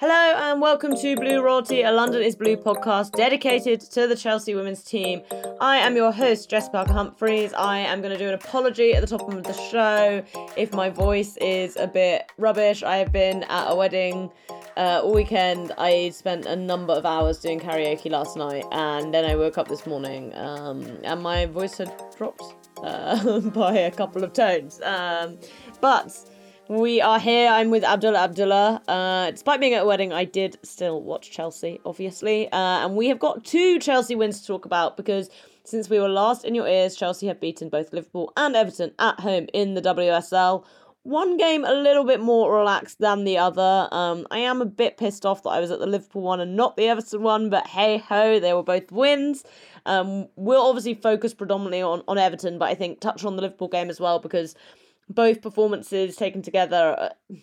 Hello and welcome to Blue Royalty, a London is Blue podcast dedicated to the Chelsea women's team. I am your host, Jess Parker Humphreys. I am going to do an apology at the top of the show if my voice is a bit rubbish. I have been at a wedding uh, all weekend. I spent a number of hours doing karaoke last night and then I woke up this morning um, and my voice had dropped uh, by a couple of tones. Um, but we are here. I'm with Abdullah Abdullah. Uh, despite being at a wedding, I did still watch Chelsea, obviously. Uh, and we have got two Chelsea wins to talk about because since we were last in your ears, Chelsea have beaten both Liverpool and Everton at home in the WSL. One game a little bit more relaxed than the other. Um, I am a bit pissed off that I was at the Liverpool one and not the Everton one, but hey ho, they were both wins. Um, we'll obviously focus predominantly on, on Everton, but I think touch on the Liverpool game as well because both performances taken together, uh,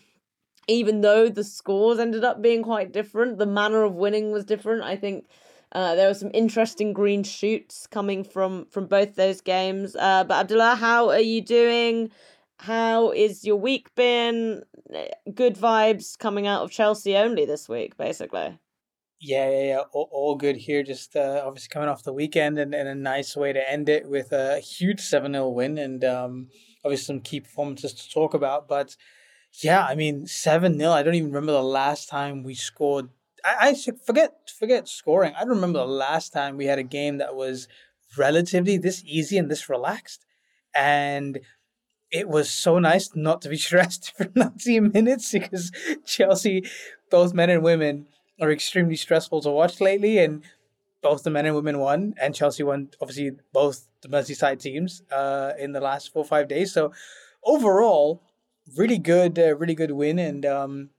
even though the scores ended up being quite different, the manner of winning was different. I think uh, there were some interesting green shoots coming from from both those games. Uh, but Abdullah, how are you doing? How is your week been? Good vibes coming out of Chelsea only this week, basically. Yeah, yeah, yeah. All, all good here. Just uh, obviously coming off the weekend and, and a nice way to end it with a huge 7 0 win. And um, obviously some key performances to talk about. But yeah, I mean, 7 0. I don't even remember the last time we scored. I, I forget forget scoring. I don't remember the last time we had a game that was relatively this easy and this relaxed. And it was so nice not to be stressed for 90 minutes because Chelsea, both men and women, are extremely stressful to watch lately. And both the men and women won, and Chelsea won obviously both the Merseyside teams uh, in the last four or five days. So overall, really good, uh, really good win, and um,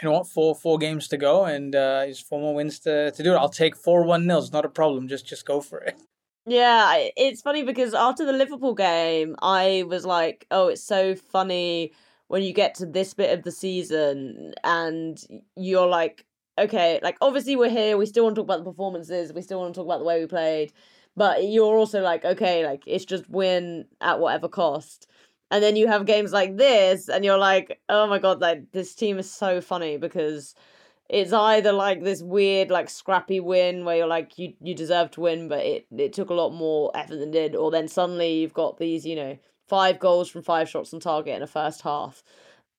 you know what, four four games to go, and uh, just four more wins to, to do it. I'll take four one nils, not a problem. Just just go for it. Yeah, it's funny because after the Liverpool game, I was like, oh, it's so funny when you get to this bit of the season and you're like okay, like obviously we're here, we still want to talk about the performances, we still want to talk about the way we played, but you're also like, okay, like it's just win at whatever cost. And then you have games like this, and you're like, oh my god, like this team is so funny because it's either like this weird, like scrappy win where you're like, you you deserve to win, but it it took a lot more effort than did, or then suddenly you've got these, you know, five goals from five shots on target in a first half.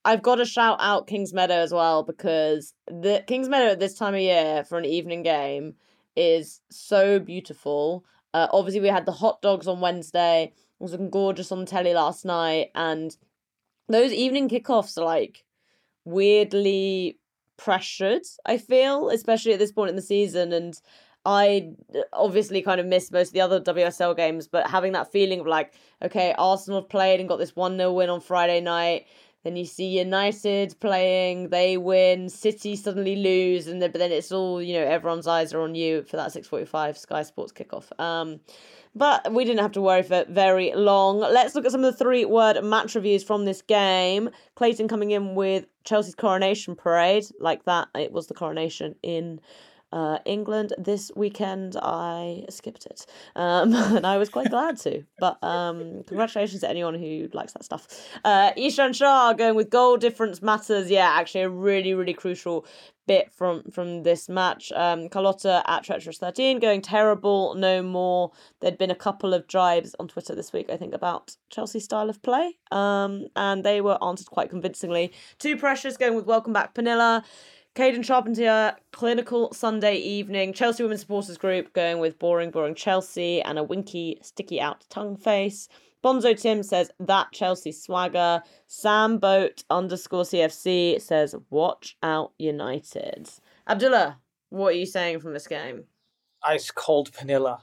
I've got to shout out Kings Meadow as well because the Kings Meadow at this time of year for an evening game is so beautiful. Uh, obviously, we had the hot dogs on Wednesday. It was looking gorgeous on the telly last night, and those evening kickoffs are like weirdly pressured. I feel, especially at this point in the season, and I obviously kind of missed most of the other WSL games, but having that feeling of like, okay, Arsenal have played and got this 1 0 win on Friday night. Then you see United playing, they win. City suddenly lose, and then but then it's all you know. Everyone's eyes are on you for that six forty five Sky Sports kickoff. Um, but we didn't have to worry for very long. Let's look at some of the three word match reviews from this game. Clayton coming in with Chelsea's coronation parade, like that. It was the coronation in uh, England this weekend. I skipped it, um, and I was quite glad to. But um, congratulations to anyone who likes that stuff. Uh, Ishan Shah going with goal difference matters. Yeah, actually a really really crucial bit from from this match. Um, Carlotta at Treacherous thirteen going terrible, no more. There'd been a couple of jibes on Twitter this week, I think, about Chelsea's style of play. Um, and they were answered quite convincingly. Two pressures going with welcome back Pernille. Kayden Charpentier, clinical Sunday evening. Chelsea Women Supporters Group going with boring, boring Chelsea and a winky, sticky out tongue face. Bonzo Tim says that Chelsea swagger. Sam Boat underscore CFC says watch out United. Abdullah, what are you saying from this game? Ice cold Pernille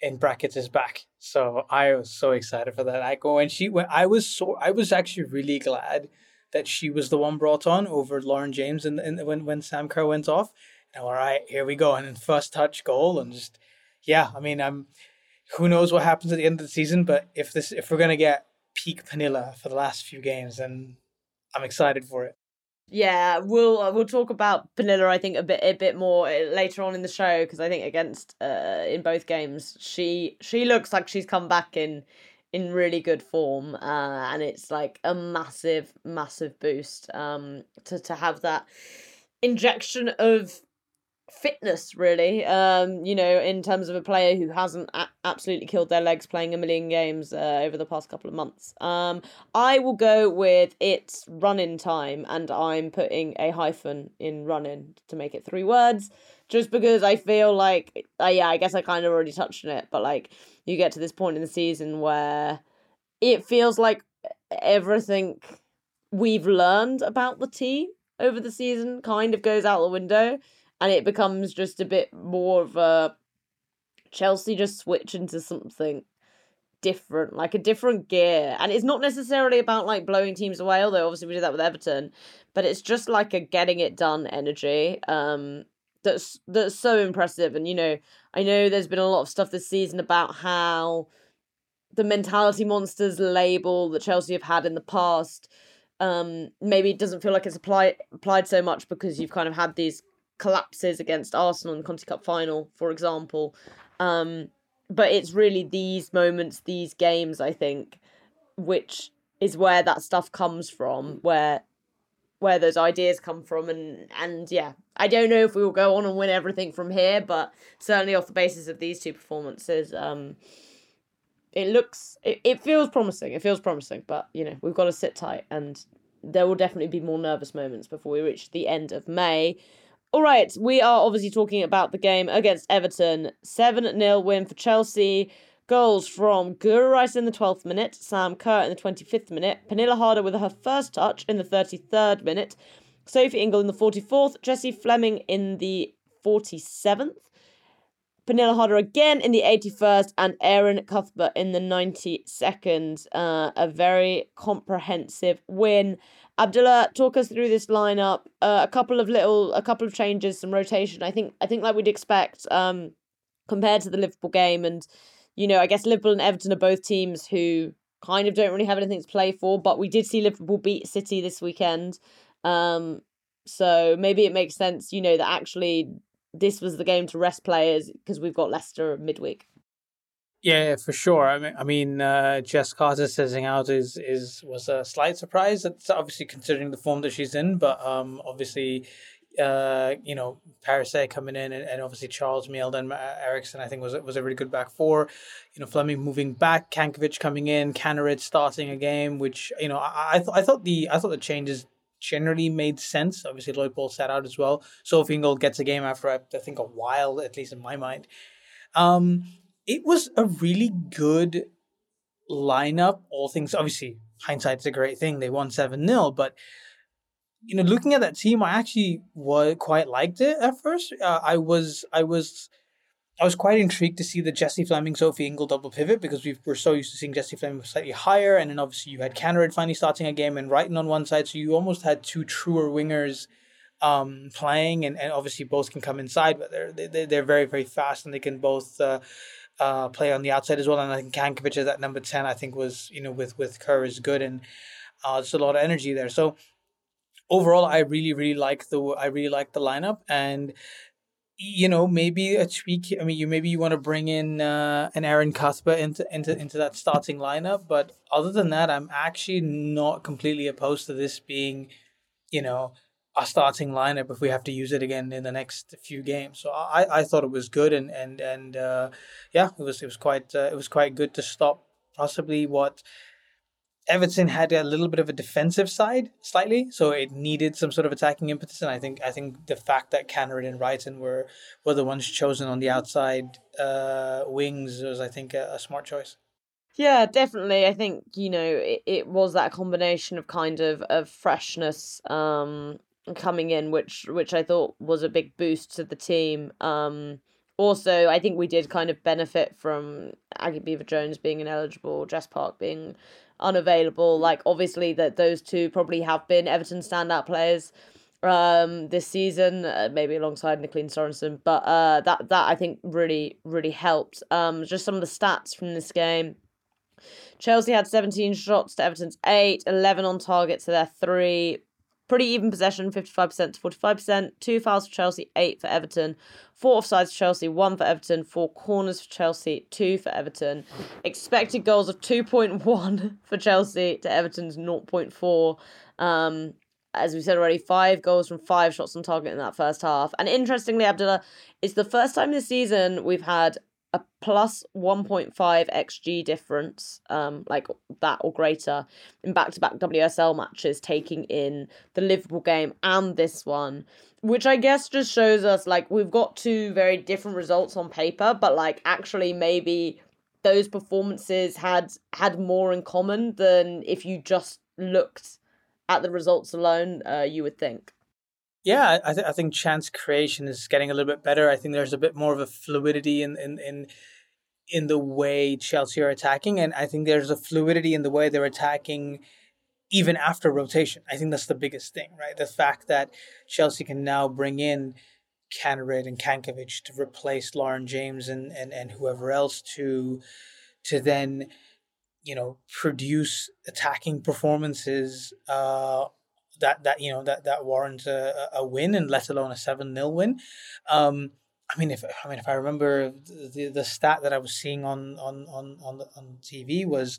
in brackets is back. So I was so excited for that. I go and she went I was so I was actually really glad that she was the one brought on over Lauren James and, and when when Sam Kerr went off. And all right, here we go, and then first touch goal, and just yeah, I mean, I'm who knows what happens at the end of the season, but if this if we're gonna get peak Pernille for the last few games, then I'm excited for it. Yeah, we'll uh, we'll talk about Pernille. I think a bit a bit more uh, later on in the show because I think against uh in both games she she looks like she's come back in in really good form uh, and it's like a massive massive boost um to to have that injection of fitness really um you know in terms of a player who hasn't a- absolutely killed their legs playing a million games uh, over the past couple of months. Um i will go with it's run in time and i'm putting a hyphen in run in to make it three words just because i feel like uh, yeah i guess i kind of already touched on it but like you get to this point in the season where it feels like everything we've learned about the team over the season kind of goes out the window and it becomes just a bit more of a Chelsea just switch into something different, like a different gear. And it's not necessarily about like blowing teams away, although obviously we did that with Everton, but it's just like a getting it done energy. Um that's that's so impressive. And you know, I know there's been a lot of stuff this season about how the mentality monsters label that Chelsea have had in the past um maybe it doesn't feel like it's applied applied so much because you've kind of had these collapses against Arsenal in the Conti Cup final, for example. Um, but it's really these moments, these games, I think, which is where that stuff comes from, where where those ideas come from and and yeah i don't know if we will go on and win everything from here but certainly off the basis of these two performances um it looks it, it feels promising it feels promising but you know we've got to sit tight and there will definitely be more nervous moments before we reach the end of may all right, we are obviously talking about the game against Everton. 7 0 win for Chelsea. Goals from Guro Reiten in the 12th minute, Sam Kerr in the 25th minute, Pernille Harder with her first touch in the 33rd minute, Sophie Ingle in the 44th, Jessie Fleming in the 47th, Pernille Harder again in the 81st, and Erin Cuthbert in the 92nd. Uh, a very comprehensive win. Abdullah, talk us through this lineup. Uh, a couple of little, a couple of changes, some rotation. I think, I think like we'd expect, um, compared to the Liverpool game, and you know, I guess Liverpool and Everton are both teams who kind of don't really have anything to play for. But we did see Liverpool beat City this weekend, um, so maybe it makes sense, you know, that actually this was the game to rest players because we've got Leicester midweek. Yeah, for sure. I mean, I mean, uh, Jess Carter sitting out is is was a slight surprise. It's obviously considering the form that she's in, but um, obviously, uh, you know, Perisset coming in and, and obviously Charles Mjelde and Eriksson, I think was was a really good back four. You know, Fleming moving back, Cankovic coming in, Kaneryd starting a game, which you know, I I, I thought the I thought the changes generally made sense. Obviously, Leupolz sat out as well. Sophie Ingle gets a game after I, I think a while, at least in my mind. Um, it was a really good lineup. All things, obviously, hindsight's a great thing. They won 7 0, but you know, looking at that team, I actually was quite liked it at first. Uh, I was, I was, I was quite intrigued to see the Jessie Fleming, Sophie Ingle double pivot because we were so used to seeing Jessie Fleming slightly higher, and then obviously you had Kaneryd finally starting a game and Reiten on one side, so you almost had two truer wingers um, playing, and, and obviously both can come inside, but they're they, they're very very fast and they can both. Uh, uh, play on the outside as well. And I think Cankovic at that number ten, I think was you know with with Kerr is good and uh, there's a lot of energy there. So overall, I really really like the I really like the lineup and you know maybe a tweak. I mean, you maybe you want to bring in uh, an Erin Cuthbert into into into that starting lineup, but other than that, I'm actually not completely opposed to this being, you know, a starting lineup if we have to use it again in the next few games. So I, I thought it was good and and and uh, yeah, it was it was quite uh, it was quite good to stop possibly what Everton had a little bit of a defensive side slightly, so it needed some sort of attacking impetus. And I think I think the fact that Kaneryd and Reiten were were the ones chosen on the outside uh, wings was I think a, a smart choice. Yeah, definitely. I think you know it, it was that combination of kind of of freshness um coming in, which which I thought was a big boost to the team. Um, also, I think we did kind of benefit from Aggie Beever Jones being ineligible, Jess Park being unavailable. Like obviously that those two probably have been Everton standout players um this season uh, maybe alongside Nicoline Sorensen but uh that that I think really really helped. Um just some of the stats from this game. Chelsea had 17 shots to Everton's 8 11 on target to their 3 Pretty even possession, 55% to 45%. Two fouls for Chelsea, eight for Everton. Four offsides for Chelsea, one for Everton. Four corners for Chelsea, two for Everton. Expected goals of 2.1 for Chelsea to Everton's 0.4. Um, as we said already, five goals from five shots on target in that first half. And interestingly, Abdullah, it's the first time this season we've had a plus 1.5 xg difference um like that or greater in back-to-back WSL matches taking in the Liverpool game and this one which I guess just shows us like we've got two very different results on paper but like actually maybe those performances had had more in common than if you just looked at the results alone uh, you would think yeah, I, th- I think chance creation is getting a little bit better. I think there's a bit more of a fluidity in in in in the way Chelsea are attacking, and I think there's a fluidity in the way they're attacking even after rotation. I think that's the biggest thing, right? The fact that Chelsea can now bring in Kaneryd and Cankovic to replace Lauren James and, and, and whoever else to to then you know produce attacking performances uh, that that you know that that warrants a, a win and let alone a seven 0 win. Um, I mean, if I mean if I remember the the stat that I was seeing on on on on the, on TV was.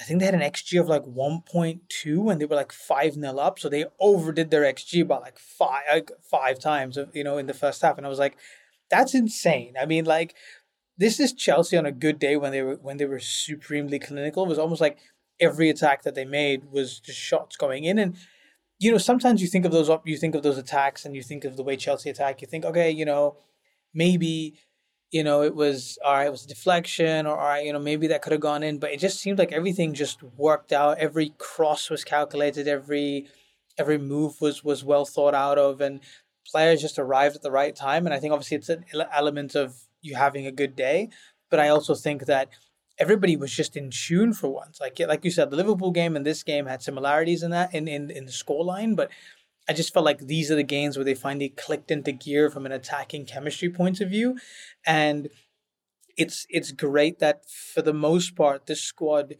I think they had an XG of like 1.2 and they were like 5 nil up. So they overdid their XG by like five like five times, you know, in the first half. And I was like, that's insane. I mean, like, this is Chelsea on a good day when they were when they were supremely clinical. It was almost like every attack that they made was just shots going in. And you know, sometimes you think of those you think of those attacks and you think of the way Chelsea attack. You think, okay, you know, maybe, you know, it was all right, it was deflection, or all right, you know, maybe that could have gone in. But it just seemed like everything just worked out. Every cross was calculated. Every every move was was well thought out of, and players just arrived at the right time. And I think obviously it's an element of you having a good day, but I also think that everybody was just in tune for once. Like like you said, the Liverpool game and this game had similarities in that in in, in the scoreline, but I just felt like these are the games where they finally clicked into gear from an attacking chemistry point of view. And it's it's great that for the most part this squad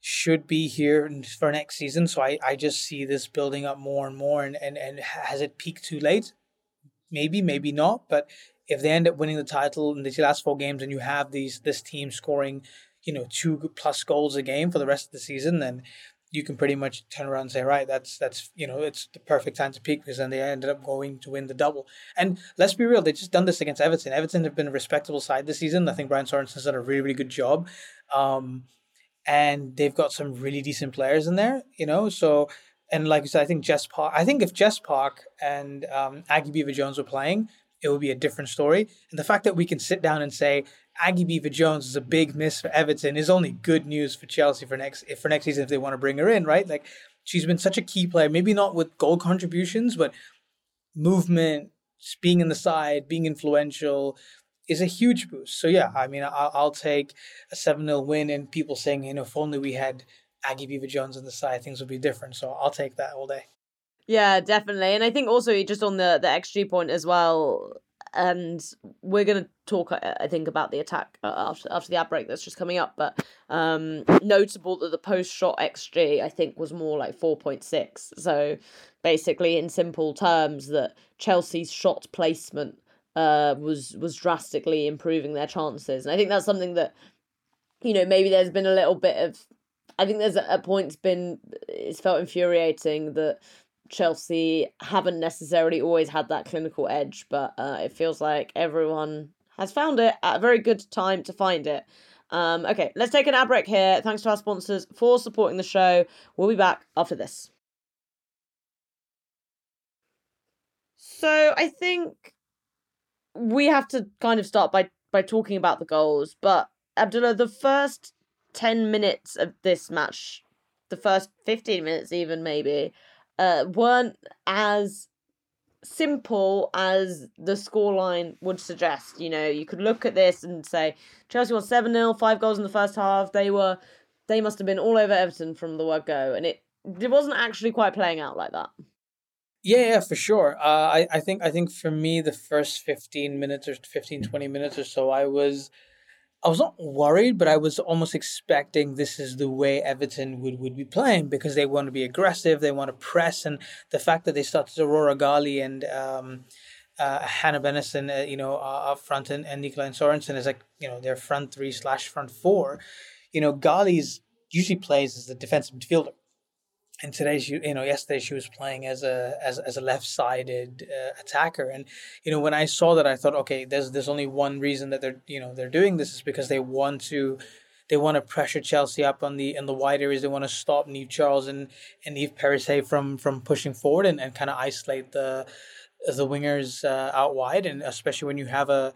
should be here for next season. So I, I just see this building up more and more and, and, and has it peaked too late? Maybe, maybe not. But if they end up winning the title in these last four games and you have these this team scoring, you know, two plus goals a game for the rest of the season, then you can pretty much turn around and say, right, that's that's you know, it's the perfect time to peak because then they ended up going to win the double. And let's be real, they just done this against Everton. Everton have been a respectable side this season. I think Brian Sorensen's done a really, really good job. Um, and they've got some really decent players in there, you know. So and like you said, I think Jess Park I think if Jess Park and um, Aggie Beever Jones were playing, it would be a different story. And the fact that we can sit down and say Aggie Beever Jones is a big miss for Everton is only good news for Chelsea for next for next season if they want to bring her in, right? Like she's been such a key player, maybe not with goal contributions, but movement, being in the side, being influential is a huge boost. So yeah, I mean, I'll, I'll take a seven 0 win and people saying, you know, if only we had Aggie Beever Jones on the side, things would be different. So I'll take that all day. Yeah, definitely. And I think also just on the the XG point as well, and we're to talk I think about the attack uh, after after the ad break that's just coming up, but um notable that the post shot XG I think was more like 4.6. So basically in simple terms that Chelsea's shot placement uh was was drastically improving their chances. And I think that's something that you know, maybe there's been a little bit of I think there's a point been it's felt infuriating that Chelsea haven't necessarily always had that clinical edge, but uh, it feels like everyone has found it at a very good time to find it. Um, okay, let's take an ad break here. Thanks to our sponsors for supporting the show. We'll be back after this. So I think we have to kind of start by by talking about the goals, but Abdullah, the first ten minutes of this match, the first fifteen minutes even maybe, uh, weren't as simple as the scoreline would suggest. You know, you could look at this and say Chelsea won 7 0, five goals in the first half. They were, they must have been all over Everton from the word go. And it, it wasn't actually quite playing out like that. Yeah, yeah, for sure. Uh, I, I think I think for me the first 15 minutes or 15 20 minutes or so I was I was not worried, but I was almost expecting this is the way Everton would, would be playing because they want to be aggressive, they want to press, and the fact that they started Aurora Galli and um, uh, Hannah Bennison, uh, you know, uh, up front, and, and Nicoline Sorensen is like, you know, their front three slash front four. You know, Galli's usually plays as the defensive midfielder. And today she you know yesterday she was playing as a as, as a left-sided uh, attacker. And you know when i saw that i thought okay there's there's only one reason that they're you know they're doing this is because they want to they want to pressure chelsea up on the in the wide areas. They want to stop Niamh Charles and and Eve Perisset from from pushing forward and, and kind of isolate the the wingers uh, out wide. And especially when you have a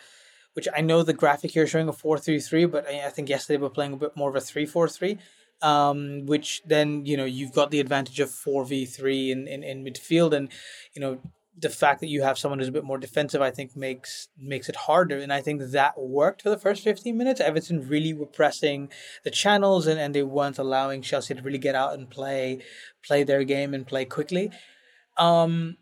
which I know the graphic here is showing a 4-3-3 but I, I think yesterday we we're playing a bit more of a 3-4-3 um, which then you know you've got the advantage of four v three in, in in midfield, and you know the fact that you have someone who's a bit more defensive, I think makes makes it harder. And I think that worked for the first fifteen minutes. Everton really were pressing the channels, and, and they weren't allowing Chelsea to really get out and play play their game and play quickly. Um,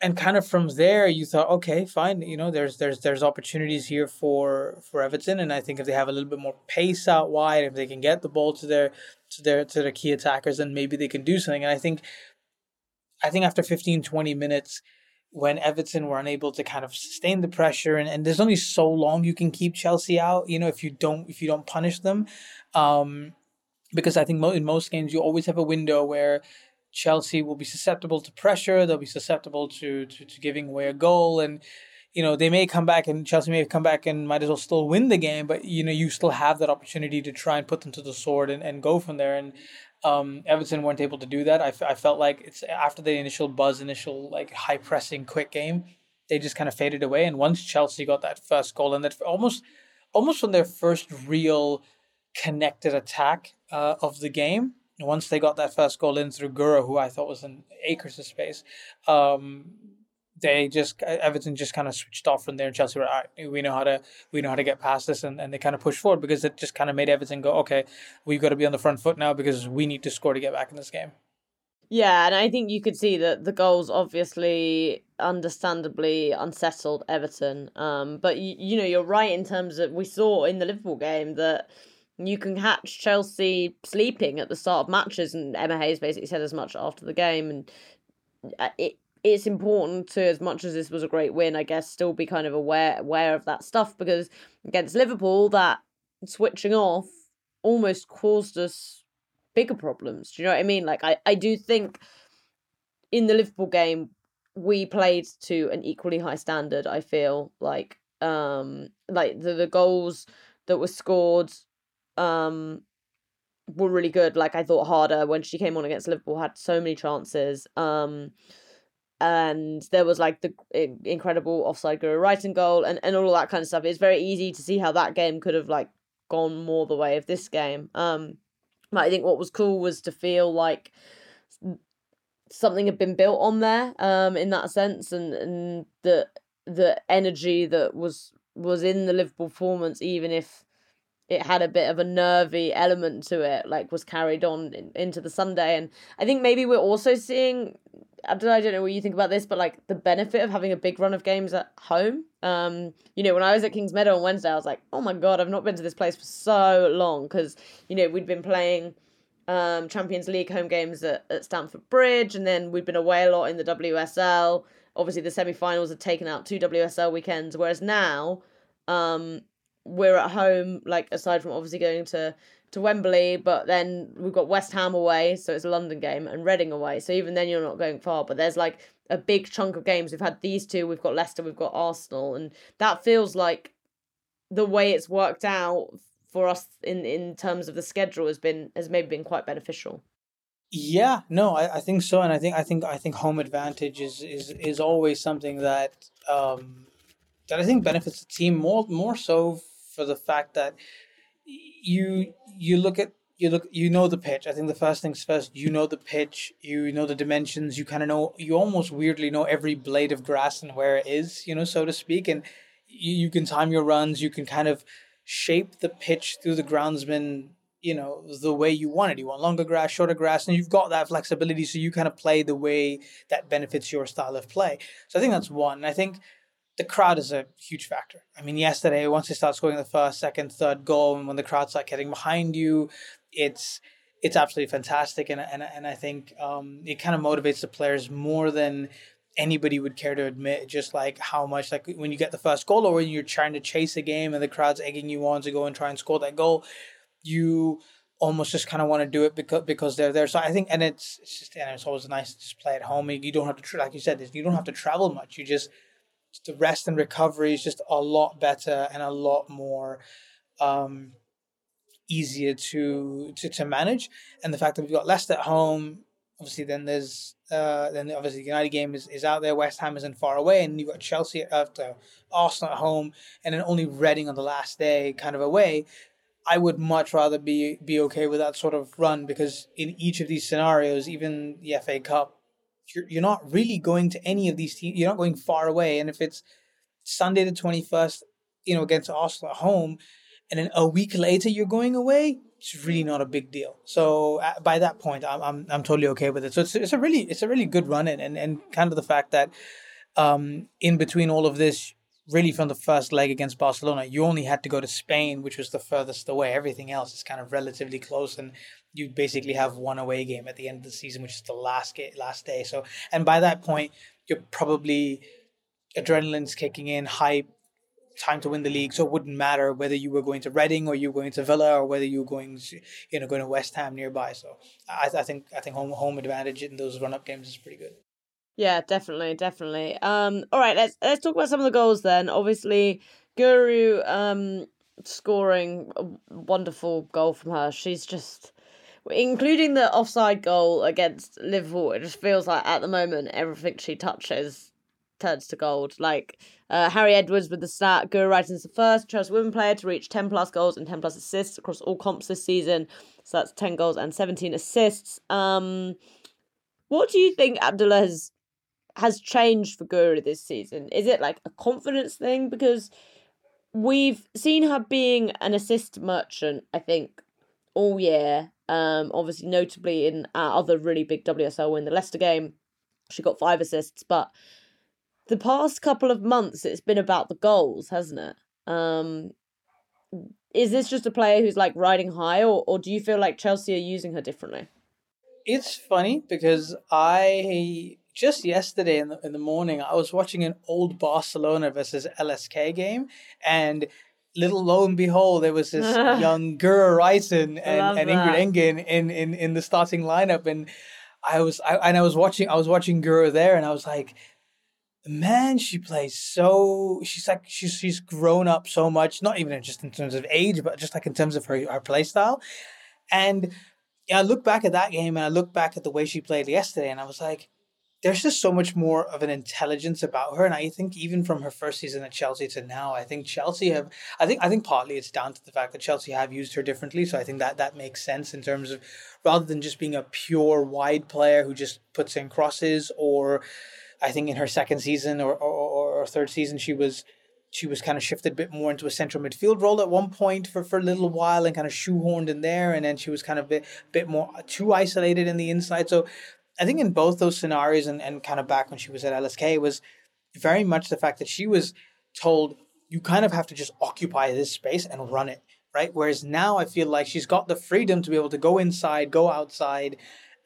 and kind of from there you thought okay fine you know there's there's there's opportunities here for for Everton and I think if they have a little bit more pace out wide if they can get the ball to their to their to their key attackers then maybe they can do something. And I think I think after 15 20 minutes when Everton were unable to kind of sustain the pressure and, and there's only so long you can keep Chelsea out you know if you don't if you don't punish them um because I think in most games you always have a window where Chelsea will be susceptible to pressure. They'll be susceptible to, to, to giving away a goal. And, you know, they may come back and Chelsea may come back and might as well still win the game, but, you know, you still have that opportunity to try and put them to the sword and, and go from there. And um, Everton weren't able to do that. I, f- I felt like it's after the initial buzz, initial like high pressing, quick game, they just kind of faded away. And once Chelsea got that first goal and that almost, almost from their first real connected attack uh, of the game, once they got that first goal in through Guro, who I thought was in acres of space, um, they just Everton just kind of switched off from there. And Chelsea were, all right, we know how to we know how to get past this, and, and they kind of pushed forward because it just kind of made Everton go, okay, we've got to be on the front foot now because we need to score to get back in this game. Yeah, and I think you could see that the goals obviously, understandably, unsettled Everton. Um, but you, you know, you're right in terms of we saw in the Liverpool game that you can catch Chelsea sleeping at the start of matches, and Emma Hayes basically said as much after the game. And uh, it it's important to, as much as this was a great win, I guess, still be kind of aware aware of that stuff because against Liverpool, that switching off almost caused us bigger problems. Do you know what I mean? Like I, I do think in the Liverpool game we played to an equally high standard. I feel like um like the the goals that were scored um were really good. Like I thought Harder when she came on against Liverpool had so many chances. Um and there was like the incredible offside Guro Reiten goal and, and all that kind of stuff. It's very easy to see how that game could have like gone more the way of this game. Um but I think what was cool was to feel like something had been built on there, um, in that sense and, and the the energy that was was in the Liverpool performance, even if it had a bit of a nervy element to it, like was carried on in, into the Sunday. And I think maybe we're also seeing, I don't, I don't know what you think about this, but like the benefit of having a big run of games at home. Um, you know, when I was at King's Meadow on Wednesday, I was like, oh my God, I've not been to this place for so long because, you know, we'd been playing um, Champions League home games at, at Stamford Bridge and then we'd been away a lot in the WSL. Obviously, the semi finals had taken out two WSL weekends, whereas now, um, we're at home, like aside from obviously going to to Wembley, but then we've got West Ham away, so it's a London game, and Reading away. So even then, you're not going far. But there's like a big chunk of games. We've had these two. We've got Leicester. We've got Arsenal, and that feels like the way it's worked out for us in in terms of the schedule has been has maybe been quite beneficial. Yeah, no, I, I think so, and I think I think I think home advantage is is is always something that um that I think benefits the team more more so for the fact that you you look at you look you know the pitch. I think the first things first, you know the pitch, you know the dimensions, you kind of know you almost weirdly know every blade of grass and where it is, you know, so to speak, and you, you can time your runs, you can kind of shape the pitch through the groundsman you know the way you want it. You want longer grass shorter grass and you've got that flexibility so you kind of play the way that benefits your style of play. So i think that's one. I think the crowd is a huge factor. I mean, yesterday, once they start scoring the first, second, third goal, and when the crowd start getting behind you, it's it's absolutely fantastic, and and and I think um, it kind of motivates the players more than anybody would care to admit. Just like how much, like when you get the first goal, or when you're trying to chase a game and the crowd's egging you on to go and try and score that goal, you almost just kind of want to do it because because they're there. So I think, and it's it's just and it's always nice to just play at home. You don't have to like you said, you don't have to travel much. You just the rest and recovery is just a lot better and a lot more um, easier to, to to manage. And the fact that we've got Leicester at home, obviously, then there's uh, then obviously the United game is, is out there. West Ham isn't far away, and you've got Chelsea after Arsenal at home, and then only Reading on the last day, kind of away. I would much rather be be okay with that sort of run because in each of these scenarios, even the FA Cup, you're you're not really going to any of these teams. You're not going far away, and if it's Sunday the twenty first, you know, against Arsenal at home, and then a week later you're going away, it's really not a big deal. So uh, by that point, I'm I'm I'm totally okay with it. So it's it's a really it's a really good run in, and and kind of the fact that um in between all of this really from the first leg against Barcelona, you only had to go to Spain, which was the furthest away. Everything else is kind of relatively close, and you basically have one away game at the end of the season, which is the last game, last day. So, and by that point, you're probably adrenaline's kicking in, hype, time to win the league. So it wouldn't matter whether you were going to Reading or you were going to Villa or whether you were going, to, you know, going to West Ham nearby. So I, I think I think home home advantage in those run up games is pretty good. Yeah, definitely, definitely. Um, all right, let's let's talk about some of the goals then. Obviously, Guro um scoring a wonderful goal from her. She's just including the offside goal against Liverpool. It just feels like at the moment everything she touches turns to gold. Like uh, Harry Edwards with the stat, Guro Reiten's the first Chelsea women player to reach 10 plus goals and 10 plus assists across all comps this season. So that's 10 goals and 17 assists. Um, what do you think Abdullah has has changed for Guro this season? Is it like a confidence thing? Because we've seen her being an assist merchant, I think, all year. Um, obviously, notably in our other really big WSL win, the Leicester game, she got five assists. But the past couple of months, it's been about the goals, hasn't it? Um, is this just a player who's like riding high, or, or do you feel like Chelsea are using her differently? It's funny because I just yesterday in the, in the morning, I was watching an old Barcelona versus LSK game, and little lo and behold, there was this young Guro Reiten and, and Ingrid Engen in, in, in the starting lineup, and I was I and I was watching I was watching Guro there, and I was like, man, she plays so she's like she's she's grown up so much, not even just in terms of age, but just like in terms of her her play style, and. I look back at that game and I look back at the way she played yesterday, and I was like, there's just so much more of an intelligence about her and i think even from her first season at chelsea to now i think chelsea have i think i think partly it's down to the fact that chelsea have used her differently so i think that that makes sense in terms of rather than just being a pure wide player who just puts in crosses or i think in her second season or or, or third season she was she was kind of shifted a bit more into a central midfield role at one point for, for a little while and kind of shoehorned in there and then she was kind of a bit, bit more too isolated in the inside. So I think in both those scenarios and, and kind of back when she was at LSK was very much the fact that she was told you kind of have to just occupy this space and run it, right? Whereas now I feel like she's got the freedom to be able to go inside, go outside,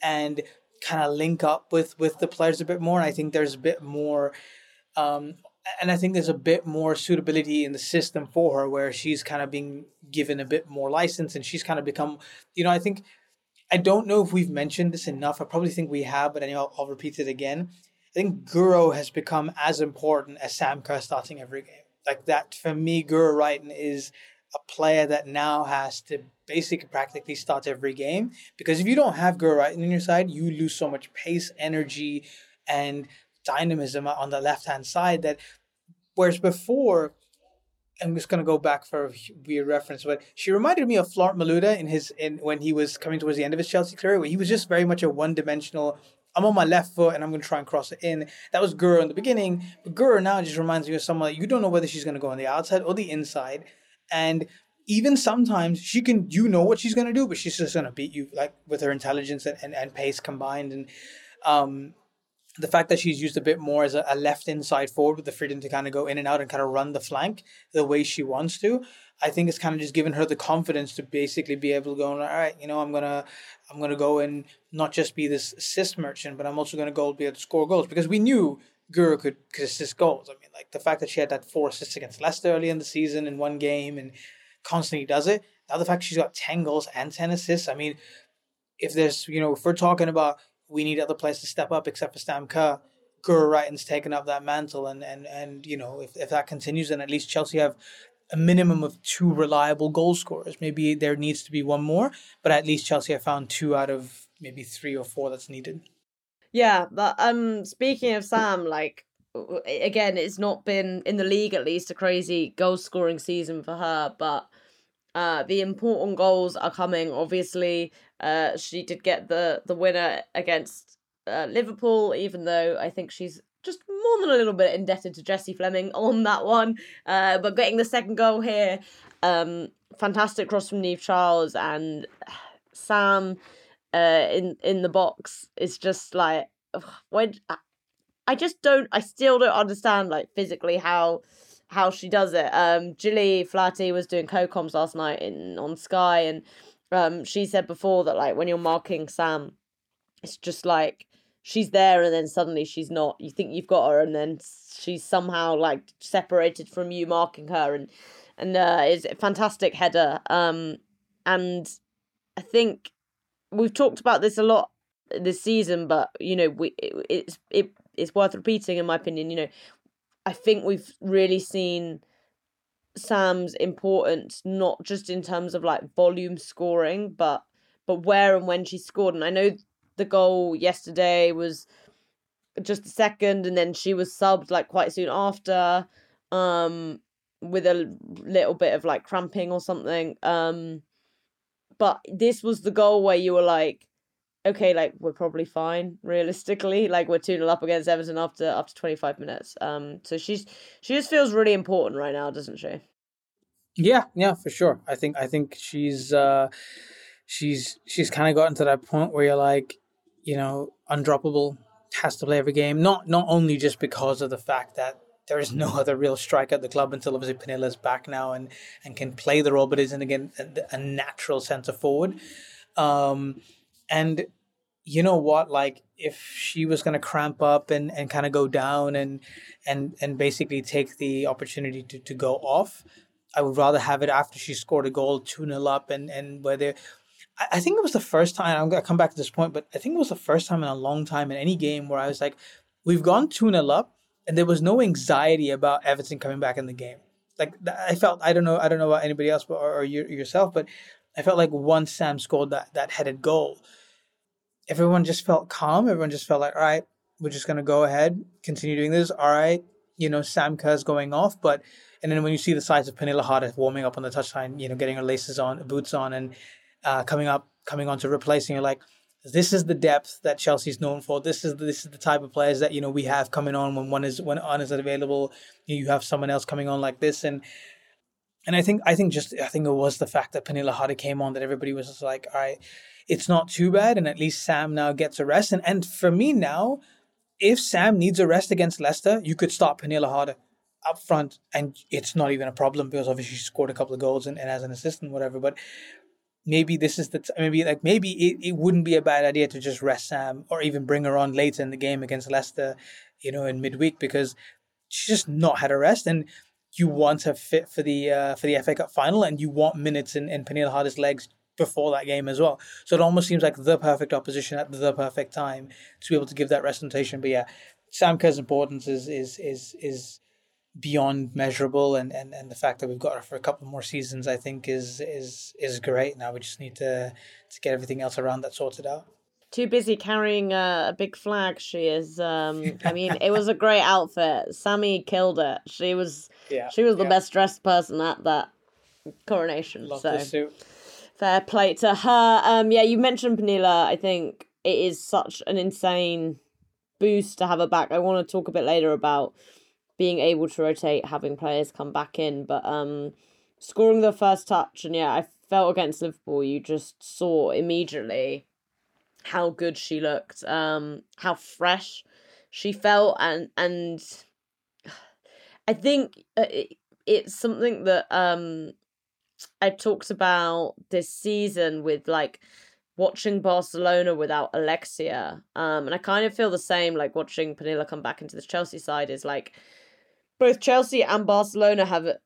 and kind of link up with with the players a bit more. And I think there's a bit more um, and I think there's a bit more suitability in the system for her where she's kind of being given a bit more license and she's kind of become, you know, I think I don't know if we've mentioned this enough. I probably think we have, but anyway, I'll, I'll repeat it again. I think Guro has become as important as Sam Kerr starting every game. Like that, for me, Guro Reiten is a player that now has to basically practically start every game. Because if you don't have Guro Reiten in your side, you lose so much pace, energy, and dynamism on the left hand side that whereas before I'm just gonna go back for a weird reference, but she reminded me of Florent Malouda in his in when he was coming towards the end of his Chelsea career, where he was just very much a one dimensional. I'm on my left foot and I'm gonna try and cross it in. That was Guro in the beginning, but Guro now just reminds me of someone you don't know whether she's gonna go on the outside or the inside, and even sometimes she can you know what she's gonna do, but she's just gonna beat you like with her intelligence and, and, and pace combined and um the fact that she's used a bit more as a, a, left inside forward with the freedom to kind of go in and out and kind of run the flank the way she wants to, I think it's kind of just given her the confidence to basically be able to go, all right, you know, I'm gonna I'm gonna go and not just be this assist merchant, but I'm also gonna go be able to score goals because we knew Guro could, could assist goals. I mean, like the fact that she had that four assists against Leicester early in the season in one game and constantly does it, Now the fact she's got 10 goals and 10 assists, I mean, if there's, you know, if we're talking about we need other players to step up except for Sam Kerr, Guro Reiten's taken up that mantle. And, and, and you know, if, if that continues, then at least Chelsea have a minimum of two reliable goal scorers. Maybe there needs to be one more, but at least Chelsea have found two out of maybe three or four that's needed. Yeah, but um, speaking of Sam, like again, it's not been in the league at least a crazy goal scoring season for her, but uh, the important goals are coming. Obviously, uh, she did get the the winner against uh, Liverpool, even though I think she's just more than a little bit indebted to Jessie Fleming on that one. Uh, but getting the second goal here, um, fantastic cross from Niamh Charles and Sam uh, in in the box is just like when I just don't. I still don't understand like physically how how she does it. Um, Gilly Flaherty was doing co-coms last night in on Sky, and um, she said before that like when you're marking Sam, it's just like she's there and then suddenly she's not. You think you've got her, and then she's somehow like separated from you marking her, and and uh, is a fantastic header. Um, and I think we've talked about this a lot this season, but you know we it, it's it it's worth repeating in my opinion. You know, I think we've really seen Sam's importance not just in terms of like volume scoring, but but where and when she scored. And I know the goal yesterday was just a second, and then she was subbed like quite soon after, um, with a little bit of like cramping or something. Um, but this was the goal where you were like, okay, like we're probably fine realistically. Like we're 2 0 up against Everton after after 25 minutes. Um so she's she just feels really important right now, doesn't she? Yeah, yeah, for sure. I think I think she's uh she's she's kind of gotten to that point where you're like, you know, undroppable, has to play every game. Not not only just because of the fact that there is no other real striker at the club until obviously Pernille's back now and and can play the role, but isn't again a, a natural centre forward. Um, and you know what like if she was going to cramp up and, and kind of go down and and and basically take the opportunity to, to go off i would rather have it after she scored a goal 2-0 up and and whether I, think it was the first time i'm going to come back to this point but i think it was the first time in a long time in any game where i was like we've gone 2-0 up and there was no anxiety about everton coming back in the game. Like i felt i don't know i don't know about anybody else or, or you, yourself but i felt like once sam scored that that headed goal everyone just felt calm. Everyone just felt like, all right, we're just gonna go ahead, continue doing this. All right, you know, Sam Kerr's going off, but and then when you see the size of Pernille Harder warming up on the touchline, you know, getting her laces on, boots on, and uh, coming up, coming on to replacing, you're like, this is the depth that Chelsea's known for. This is this is the type of players that you know we have coming on when one is when one is available. You have someone else coming on like this, and and I think I think just I think it was the fact that Pernille Harder came on that everybody was just like, all right, it's not too bad, and at least Sam now gets a rest. And and for me now, if Sam needs a rest against Leicester, you could start Pernille Harder up front, and it's not even a problem because obviously she scored a couple of goals and, and as an assistant, whatever. But maybe this is the t- maybe like maybe it, it wouldn't be a bad idea to just rest Sam or even bring her on later in the game against Leicester, you know, in midweek because she's just not had a rest and you want her fit for the uh, for the FA Cup final and you want minutes in, in Pernille Harder's legs before that game as well. So it almost seems like the perfect opposition at the perfect time to be able to give that representation. But yeah, Sam Kerr's importance is is is is beyond measurable and, and, and the fact that we've got her for a couple more seasons I think is is is great. Now we just need to to get everything else around that sorted out. Too busy carrying a, a big flag she is. Um I mean it was a great outfit. Sammy killed it. She was yeah, she was the yeah. best dressed person at that coronation. Love so. the suit Fair play to her. Um, yeah, you mentioned Pernille. I think it is such an insane boost to have her back. I want to talk a bit later about being able to rotate, having players come back in, but um, scoring the first touch, and yeah, I felt against Liverpool, you just saw immediately how good she looked, um, how fresh she felt, and and I think uh, it, it's something that um I talked about this season with like watching Barcelona without Alexia. Um, and I kind of feel the same like watching Pernille come back into the Chelsea side is like both Chelsea and Barcelona have uh,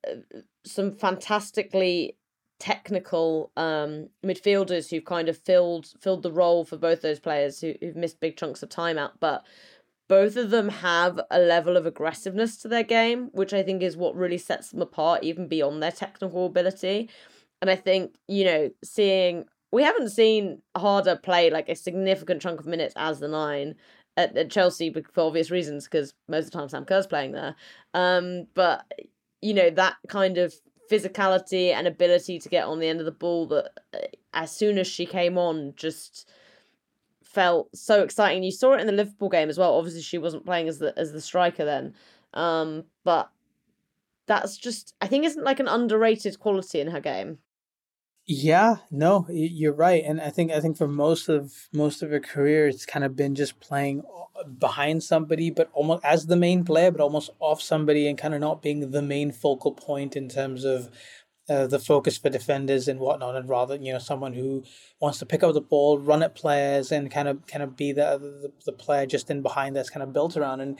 some fantastically technical um, midfielders who've kind of filled filled the role for both those players who, who've missed big chunks of time out. But both of them have a level of aggressiveness to their game, which I think is what really sets them apart, even beyond their technical ability. And I think, you know, seeing we haven't seen Harder play like a significant chunk of minutes as the nine at, at Chelsea for obvious reasons, because most of the time Sam Kerr's playing there. Um, but you know that kind of physicality and ability to get on the end of the ball that uh, as soon as she came on just felt so exciting. You saw it in the Liverpool game as well. Obviously she wasn't playing as the as the striker then. Um but that's just I think isn't like an underrated quality in her game. Yeah, no, you're right, and I think I think for most of most of her career, it's kind of been just playing uh, behind somebody, but almost as the main player, but almost off somebody, and kind of not being the main focal point in terms of uh, the focus for defenders and whatnot, and rather you know someone who wants to pick up the ball, run at players, and kind of kind of be the the, the player just in behind that's kind of built around and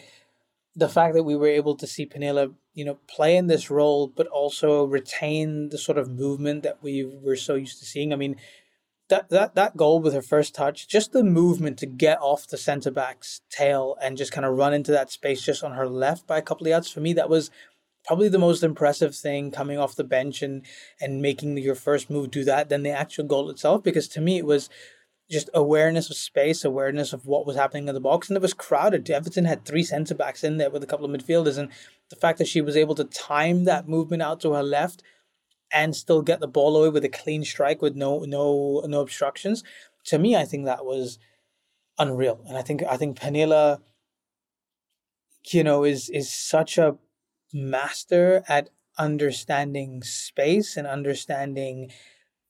the fact that we were able to see Pernille, you know, play in this role, but also retain the sort of movement that we were so used to seeing. I mean, that that that goal with her first touch, just the movement to get off the centre back's tail and just kind of run into that space just on her left by a couple of yards. For me, that was probably the most impressive thing coming off the bench and and making your first move do that than the actual goal itself. Because to me, it was just awareness of space, awareness of what was happening in the box, and it was crowded. Everton had three centre backs in there with a couple of midfielders, and the fact that she was able to time that movement out to her left and still get the ball away with a clean strike with no no no obstructions, to me, I think that was unreal. And I think I think Pernille, you know, is is such a master at understanding space and understanding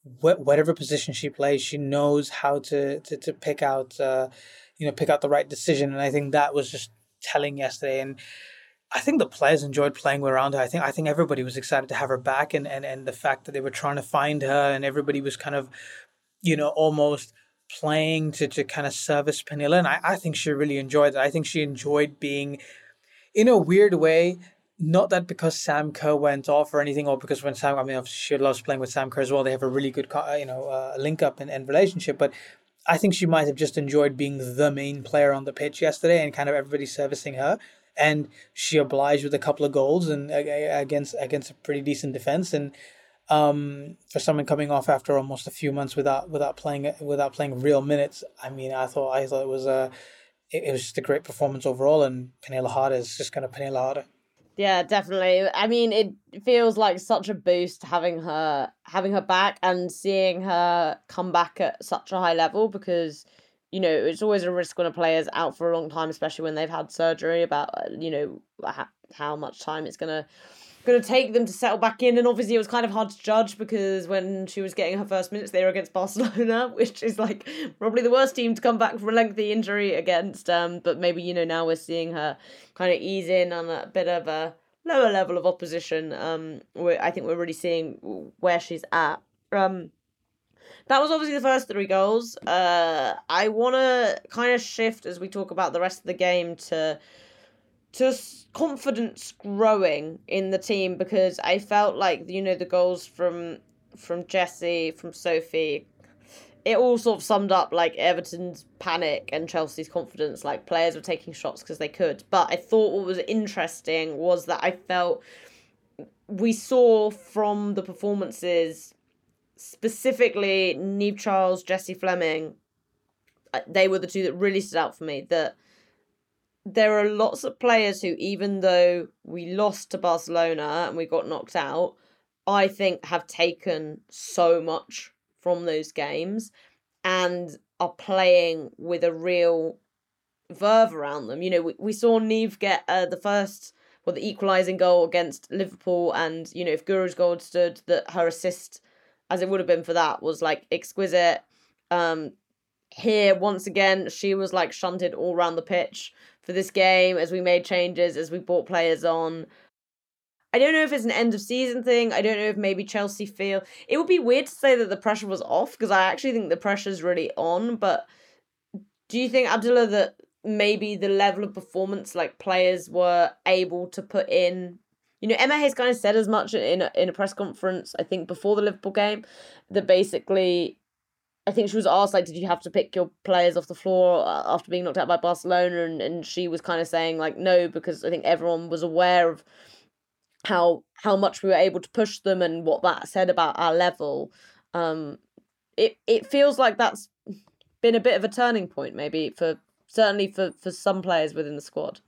wh- whatever position she plays, she knows how to to, to pick out uh, you know pick out the right decision, and I think that was just telling yesterday. And I think the players enjoyed playing around her. I think I think everybody was excited to have her back, and and and the fact that they were trying to find her, and everybody was kind of you know almost playing to, to kind of service Pernille. And I, I think she really enjoyed it. I think she enjoyed being, in a weird way, not that because Sam Kerr went off or anything, or because when Sam, I mean, she loves playing with Sam Kerr as well. They have a really good, you know, uh, link up and, and relationship. But I think she might have just enjoyed being the main player on the pitch yesterday, and kind of everybody servicing her. And she obliged with a couple of goals and against against a pretty decent defense. And um, for someone coming off after almost a few months without without playing without playing real minutes, I mean, I thought I thought it was a it, it was just a great performance overall. And Pernille Harder is just going to Pernille Harder. Yeah, definitely. I mean, it feels like such a boost having her having her back and seeing her come back at such a high level because you know it's always a risk when a player's out for a long time, especially when they've had surgery. About uh, you know how much time it's gonna going to take them to settle back in. And obviously, it was kind of hard to judge because when she was getting her first minutes, they were against Barcelona, which is like probably the worst team to come back from a lengthy injury against. Um, but maybe you know now we're seeing her kind of ease in on a bit of a lower level of opposition. Um, I think we're really seeing where she's at. Um, that was obviously the first three goals. Uh, I want to kind of shift as we talk about the rest of the game to to confidence growing in the team because I felt like you know the goals from from Jessie from Sophie it all sort of summed up like Everton's panic and Chelsea's confidence like players were taking shots because they could. But I thought what was interesting was that I felt we saw from the performances specifically Niamh Charles Jessie Fleming uh, they were the two that really stood out for me that there are lots of players who, even though we lost to Barcelona and we got knocked out, I think have taken so much from those games and are playing with a real verve around them. You know, we, we saw Niamh get uh, the first, well, the equalising goal against Liverpool, and, you know, if Guro's goal stood, that her assist, as it would have been for that, was like exquisite. Um, here, once again, she was like shunted all around the pitch for this game as we made changes, as we brought players on. I don't know if it's an end of season thing. I don't know if maybe Chelsea feel it would be weird to say that the pressure was off because I actually think the pressure's really on. But do you think Abdullah that maybe the level of performance like players were able to put in you know, Emma Hayes kind of said as much in a, in a press conference, I think, before the Liverpool game, that basically, I think she was asked, like, did you have to pick your players off the floor uh, after being knocked out by Barcelona? And, and she was kind of saying, like, no, because I think everyone was aware of how how much we were able to push them and what that said about our level. Um, it it feels like that's been a bit of a turning point, maybe for certainly for for some players within the squad.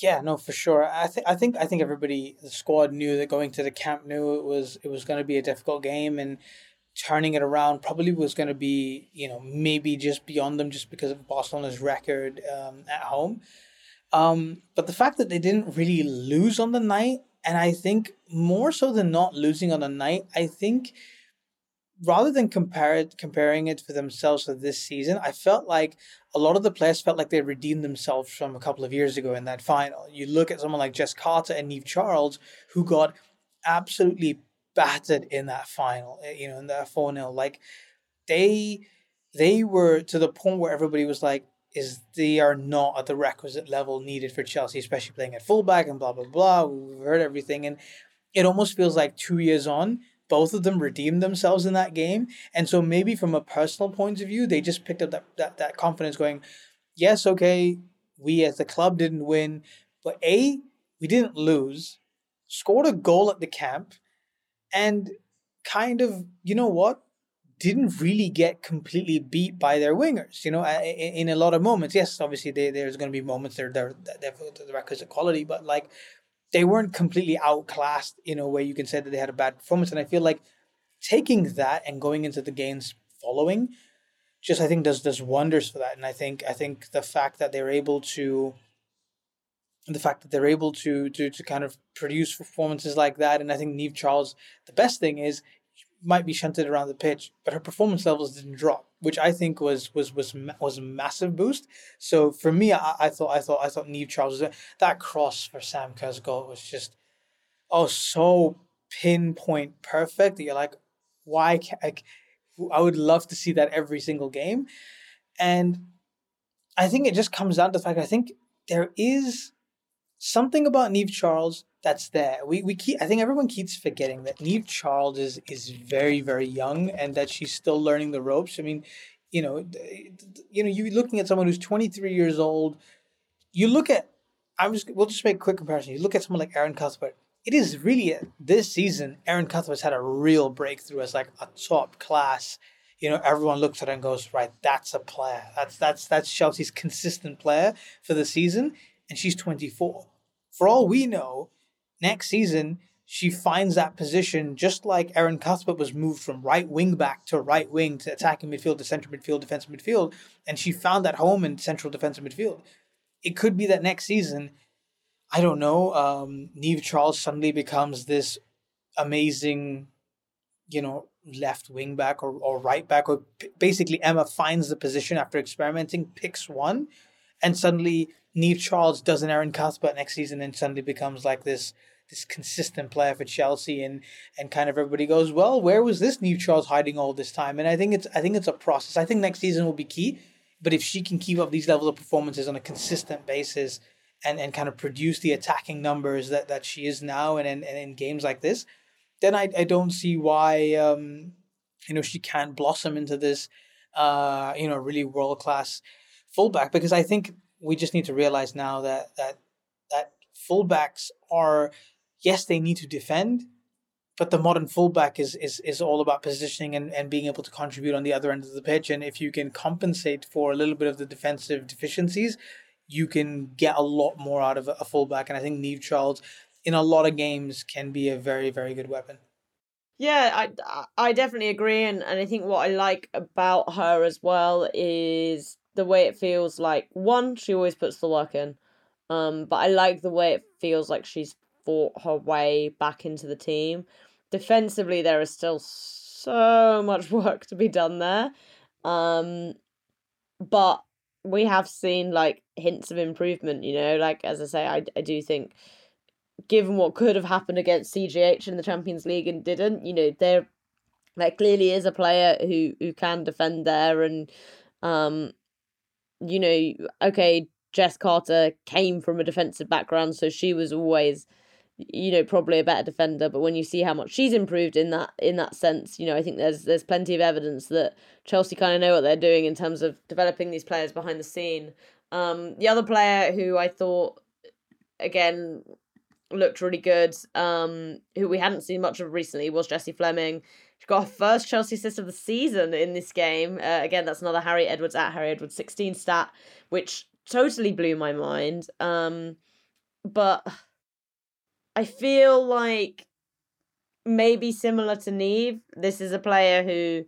Yeah, no, for sure. I think I think I think everybody the squad knew that going to the camp knew it was it was going to be a difficult game and turning it around probably was going to be you know maybe just beyond them just because of Barcelona's record um, at home. Um, but the fact that they didn't really lose on the night, and I think more so than not losing on the night, I think rather than compare it, comparing it for themselves to this season, I felt like a lot of the players felt like they redeemed themselves from a couple of years ago in that final. You look at someone like Jess Carter and Niamh Charles, who got absolutely battered in that final, eh, you know, in that 4 0. Like, they they were to the point where everybody was like, is they are not at the requisite level needed for Chelsea, especially playing at fullback and blah blah blah. We've heard everything, and it almost feels like two years on, both of them redeemed themselves in that game. And so maybe from a personal point of view, they just picked up that, that, that confidence going, yes, okay, we as the club didn't win, but A, we didn't lose, scored a goal at the camp, and kind of, you know what? Didn't really get completely beat by their wingers, you know, in, a lot of moments. Yes, obviously they, there's going to be moments they're, they're, the requisite quality, but like they weren't completely outclassed in a way you can say that they had a bad performance. And I feel like taking that and going into the games following just I think does does wonders for that. And I think I think the fact that they're able to the fact that they're able to to to kind of produce performances like that, and I think Niamh Charles, the best thing is might be shunted around the pitch, but her performance levels didn't drop, which I think was was was was a massive boost. So for me, I, I thought I thought I thought Niamh Charles that cross for Sam Kerr's goal was just oh so pinpoint perfect. You're like, why can't I would love to see that every single game, and I think it just comes down to the fact I think there is something about Niamh Charles that's there. We we keep I think everyone keeps forgetting that Niamh Charles is is very very young and that she's still learning the ropes. I mean, you know, you know, you're looking at someone who's 23 years old. You look at I'm just we'll just make a quick comparison. You look at someone like Erin Cuthbert. It is really a, this season Erin Cuthbert's had a real breakthrough as like a top class. You know, everyone looks at her and goes, right, that's a player. That's that's that's Chelsea's consistent player for the season, and she's 24. For all we know, next season she finds that position just like Erin Cuthbert was moved from right wing back to right wing to attacking midfield to central midfield, defensive midfield, and she found that home in central defensive midfield. It could be that next season, I don't know, um, Niamh Charles suddenly becomes this amazing, you know, left wing back or, or right back, or p- basically Emma finds the position after experimenting, picks one, and suddenly Niamh Charles does an Erin Cuthbert next season and suddenly becomes like this this consistent player for Chelsea and and kind of everybody goes, well, where was this Niamh Charles hiding all this time? And I think it's I think it's a process. I think next season will be key. But if she can keep up these levels of performances on a consistent basis and, and kind of produce the attacking numbers that, that she is now and, and, and in games like this, then I, I don't see why um, you know she can't blossom into this uh, you know really world class fullback because I think we just need to realize now that that that fullbacks are yes, they need to defend, but the modern fullback is is is all about positioning and, and being able to contribute on the other end of the pitch. And if you can compensate for a little bit of the defensive deficiencies, you can get a lot more out of a fullback. And I think Niamh Charles, in a lot of games, can be a very very good weapon. Yeah, I I definitely agree, and, and I think what I like about her as well is the way it feels like one, she always puts the work in. Um, but I like the way it feels like she's fought her way back into the team. Defensively, there is still so much work to be done there. Um, but we have seen like hints of improvement, you know, like as I say, I, I do think given what could have happened against CGH in the Champions League and didn't, you know, there there clearly is a player who who can defend there and um you know, okay, Jess Carter came from a defensive background, so she was always you know, probably a better defender. But when you see how much she's improved in that in that sense, you know, I think there's there's plenty of evidence that Chelsea kind of know what they're doing in terms of developing these players behind the scene. Um, the other player who I thought, again, looked really good, um, who we hadn't seen much of recently, was Jessie Fleming. She got her first Chelsea assist of the season in this game. Uh, again, that's another Harry Edwards at Harry Edwards 16 stat, which totally blew my mind. Um, but I feel like maybe similar to Niamh, this is a player who,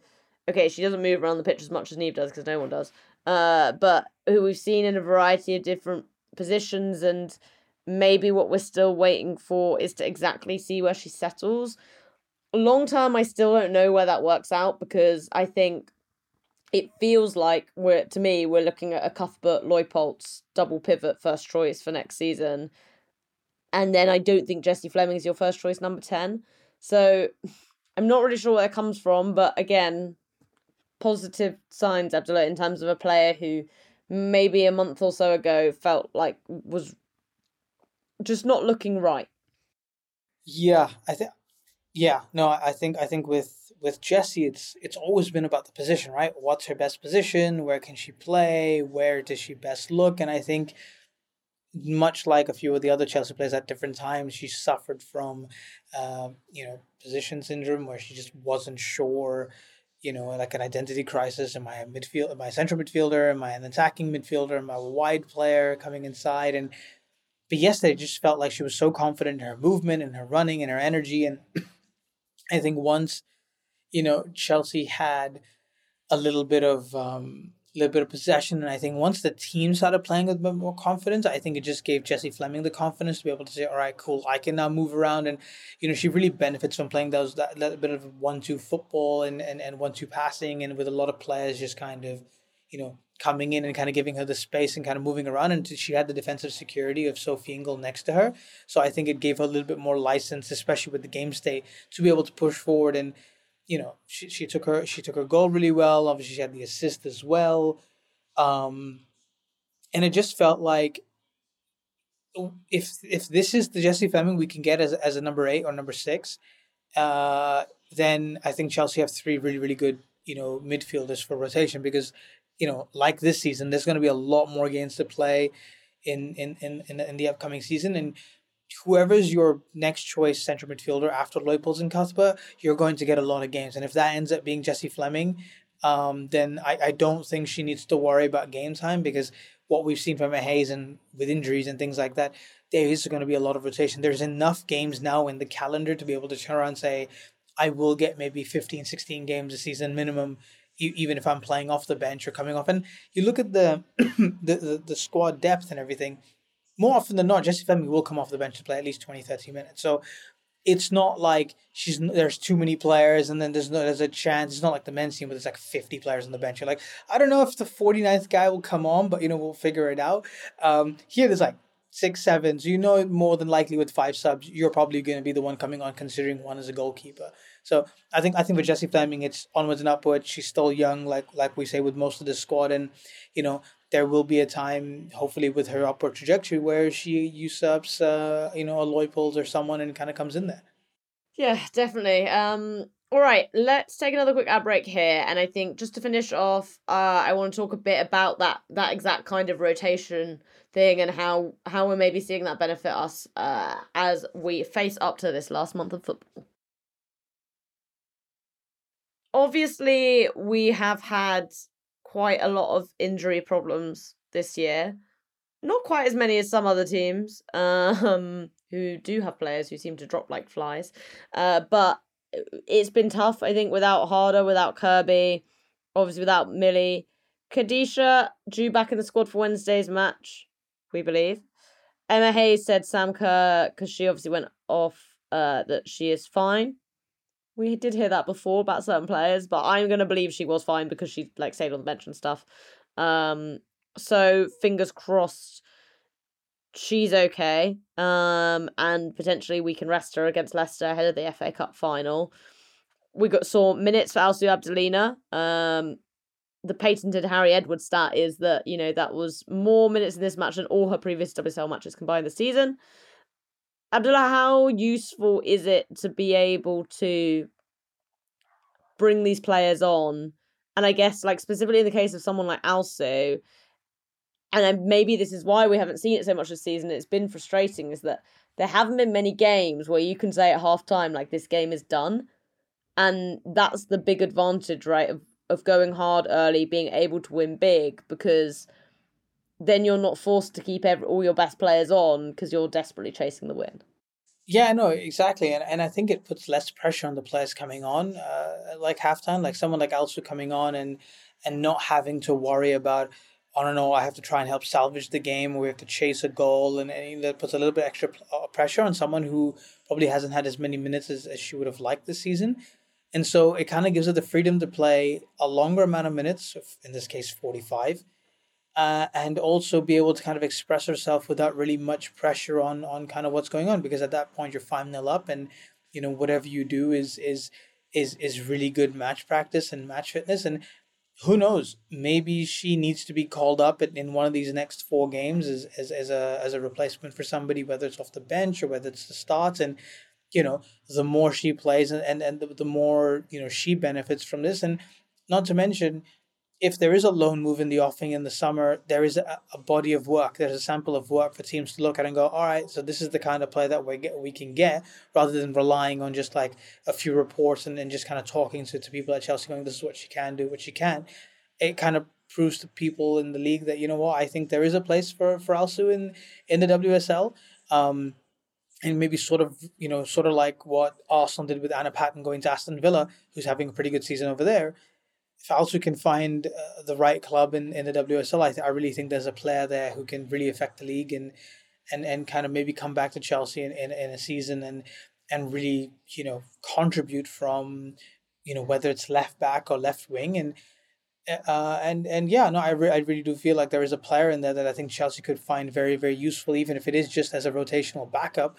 okay, she doesn't move around the pitch as much as Niamh does because no one does. Uh, but who we've seen in a variety of different positions, and maybe what we're still waiting for is to exactly see where she settles. Long term, I still don't know where that works out because I think it feels like we're to me we're looking at a Cuthbert Leupolz double pivot first choice for next season and then I don't think Jessie Fleming is your first choice number 10. So I'm not really sure where it comes from, but again, positive signs, Abdullah, in terms of a player who maybe a month or so ago felt like was just not looking right. Yeah, I think. Yeah, no, I think I think with with Jessie, it's it's always been about the position, right? What's her best position? Where can she play? Where does she best look? And I think much like a few of the other Chelsea players at different times, she suffered from, um, you know, position syndrome where she just wasn't sure, you know, like an identity crisis. Am I a midfield? Am I a central midfielder? Am I an attacking midfielder? Am I a wide player coming inside? And but yesterday, just felt like she was so confident in her movement and her running and her energy. And I think once, you know, Chelsea had a little bit of um, little bit of possession. And I think once the team started playing with a bit more confidence, I think it just gave Jessie Fleming the confidence to be able to say, all right, cool, I can now move around. And, you know, she really benefits from playing those that little bit of one two football and, and, and one two passing and with a lot of players just kind of, you know, coming in and kind of giving her the space and kind of moving around. And she had the defensive security of Sophie Ingle next to her. So I think it gave her a little bit more license, especially with the game state, to be able to push forward and you know, she, she took her she took her goal really well. Obviously, she had the assist as well, um, and it just felt like if if this is the Jessie Fleming we can get as as a number eight or number six, uh, then I think Chelsea have three really really good you know midfielders for rotation because you know like this season there's going to be a lot more games to play in in in in, in the upcoming season and whoever's your next choice central midfielder after Leupolz and Cuthbert, you're going to get a lot of games. And if that ends up being Jessie Fleming, um, then I, I don't think she needs to worry about game time because what we've seen from Hayes and with injuries and things like that, there is going to be a lot of rotation. There's enough games now in the calendar to be able to turn around and say, I will get maybe 15, 16 games a season minimum, even if I'm playing off the bench or coming off. And you look at the, the, the, the squad depth and everything, more often than not, Jessie Fleming will come off the bench to play at least 20, 30 minutes. So it's not like she's there's too many players and then there's no there's a chance. It's not like the men's team where there's like 50 players on the bench. You're like, I don't know if the 49th guy will come on, but you know, we'll figure it out. Um, here there's like six, seven. So you know more than likely with five subs, you're probably going to be the one coming on, considering one is a goalkeeper. So I think I think for Jessie Fleming, it's onwards and upwards. She's still young, like like we say with most of the squad, and you know there will be a time, hopefully, with her upward trajectory where she usurps, uh, you know, a Leupolz or someone and kind of comes in there. Yeah, definitely. Um, all right, let's take another quick ad break here, and I think just to finish off, uh, I want to talk a bit about that that exact kind of rotation thing and how how we're maybe seeing that benefit us uh, as we face up to this last month of football. Obviously, we have had quite a lot of injury problems this year. Not quite as many as some other teams, um, who do have players who seem to drop like flies. Uh, but it's been tough, I think, without Harder, without Kirby, obviously without Millie. Kadeisha due back in the squad for Wednesday's match, we believe. Emma Hayes said Sam Kerr, because she obviously went off, uh, that she is fine we did hear that before about certain players, but I'm gonna believe she was fine because she like stayed on the bench and stuff. Um, so fingers crossed she's okay. Um, and potentially we can rest her against Leicester ahead of the FA Cup final. We got saw minutes for Alsu Abdullina. Um, the patented Harry Edwards stat is that you know that was more minutes in this match than all her previous WSL matches combined this season. Abdullah, how useful is it to be able to bring these players on? And I guess, like, specifically in the case of someone like Alsu, and maybe this is why we haven't seen it so much this season, it's been frustrating, is that there haven't been many games where you can say at half time, like, this game is done. And that's the big advantage, right, of, of going hard early, being able to win big, because then you're not forced to keep every, all your best players on because you're desperately chasing the win. Yeah, no, exactly, and and I think it puts less pressure on the players coming on, uh, like halftime, like someone like Alsu coming on and and not having to worry about. I don't know. I have to try and help salvage the game. Or we have to chase a goal, and, and that puts a little bit extra uh, pressure on someone who probably hasn't had as many minutes as, as she would have liked this season. And so it kind of gives her the freedom to play a longer amount of minutes, in this case, 45, uh, and also be able to kind of express herself without really much pressure on on kind of what's going on because at that point you're five nil up and you know whatever you do is is is is really good match practice and match fitness. And who knows maybe she needs to be called up in, one of these next four games as, as, as a as a replacement for somebody whether it's off the bench or whether it's the starts. And you know the more she plays and and, and the, the more you know she benefits from this. And not to mention if there is a loan move in the offing in the summer, there is a, a, body of work, there's a sample of work for teams to look at and go, all right, so this is the kind of play that we get, we can get, rather than relying on just like a few reports and, and just kind of talking to, to people at Chelsea going, this is what she can do, what she can. It kind of proves to people in the league that, you know what, I think there is a place for, for Alsu in, in the WSL. Um, and maybe sort of, you know, sort of like what Arsenal did with Anna Patten going to Aston Villa, who's having a pretty good season over there if Alsu can find uh, the right club in, in the WSL, I, th- I really think there's a player there who can really affect the league and and, and kind of maybe come back to Chelsea in, in, in a season and and really you know contribute from you know whether it's left back or left wing. And uh, and and yeah no I, re- I really do feel like there is a player in there that I think Chelsea could find very very useful even if it is just as a rotational backup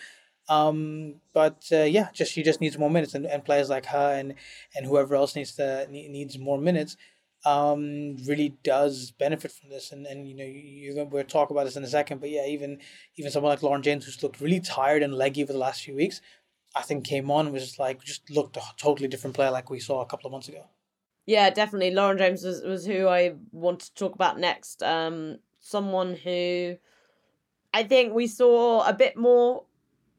um, but uh, yeah, just she just needs more minutes, and, and players like her and and whoever else needs to needs more minutes, um, really does benefit from this. And and you know you, we'll talk about this in a second, but yeah, even even someone like Lauren James who's looked really tired and leggy over the last few weeks, I think came on was like just looked a totally different player like we saw a couple of months ago. Yeah, definitely. Lauren James was, was who I want to talk about next. Um, someone who I think we saw a bit more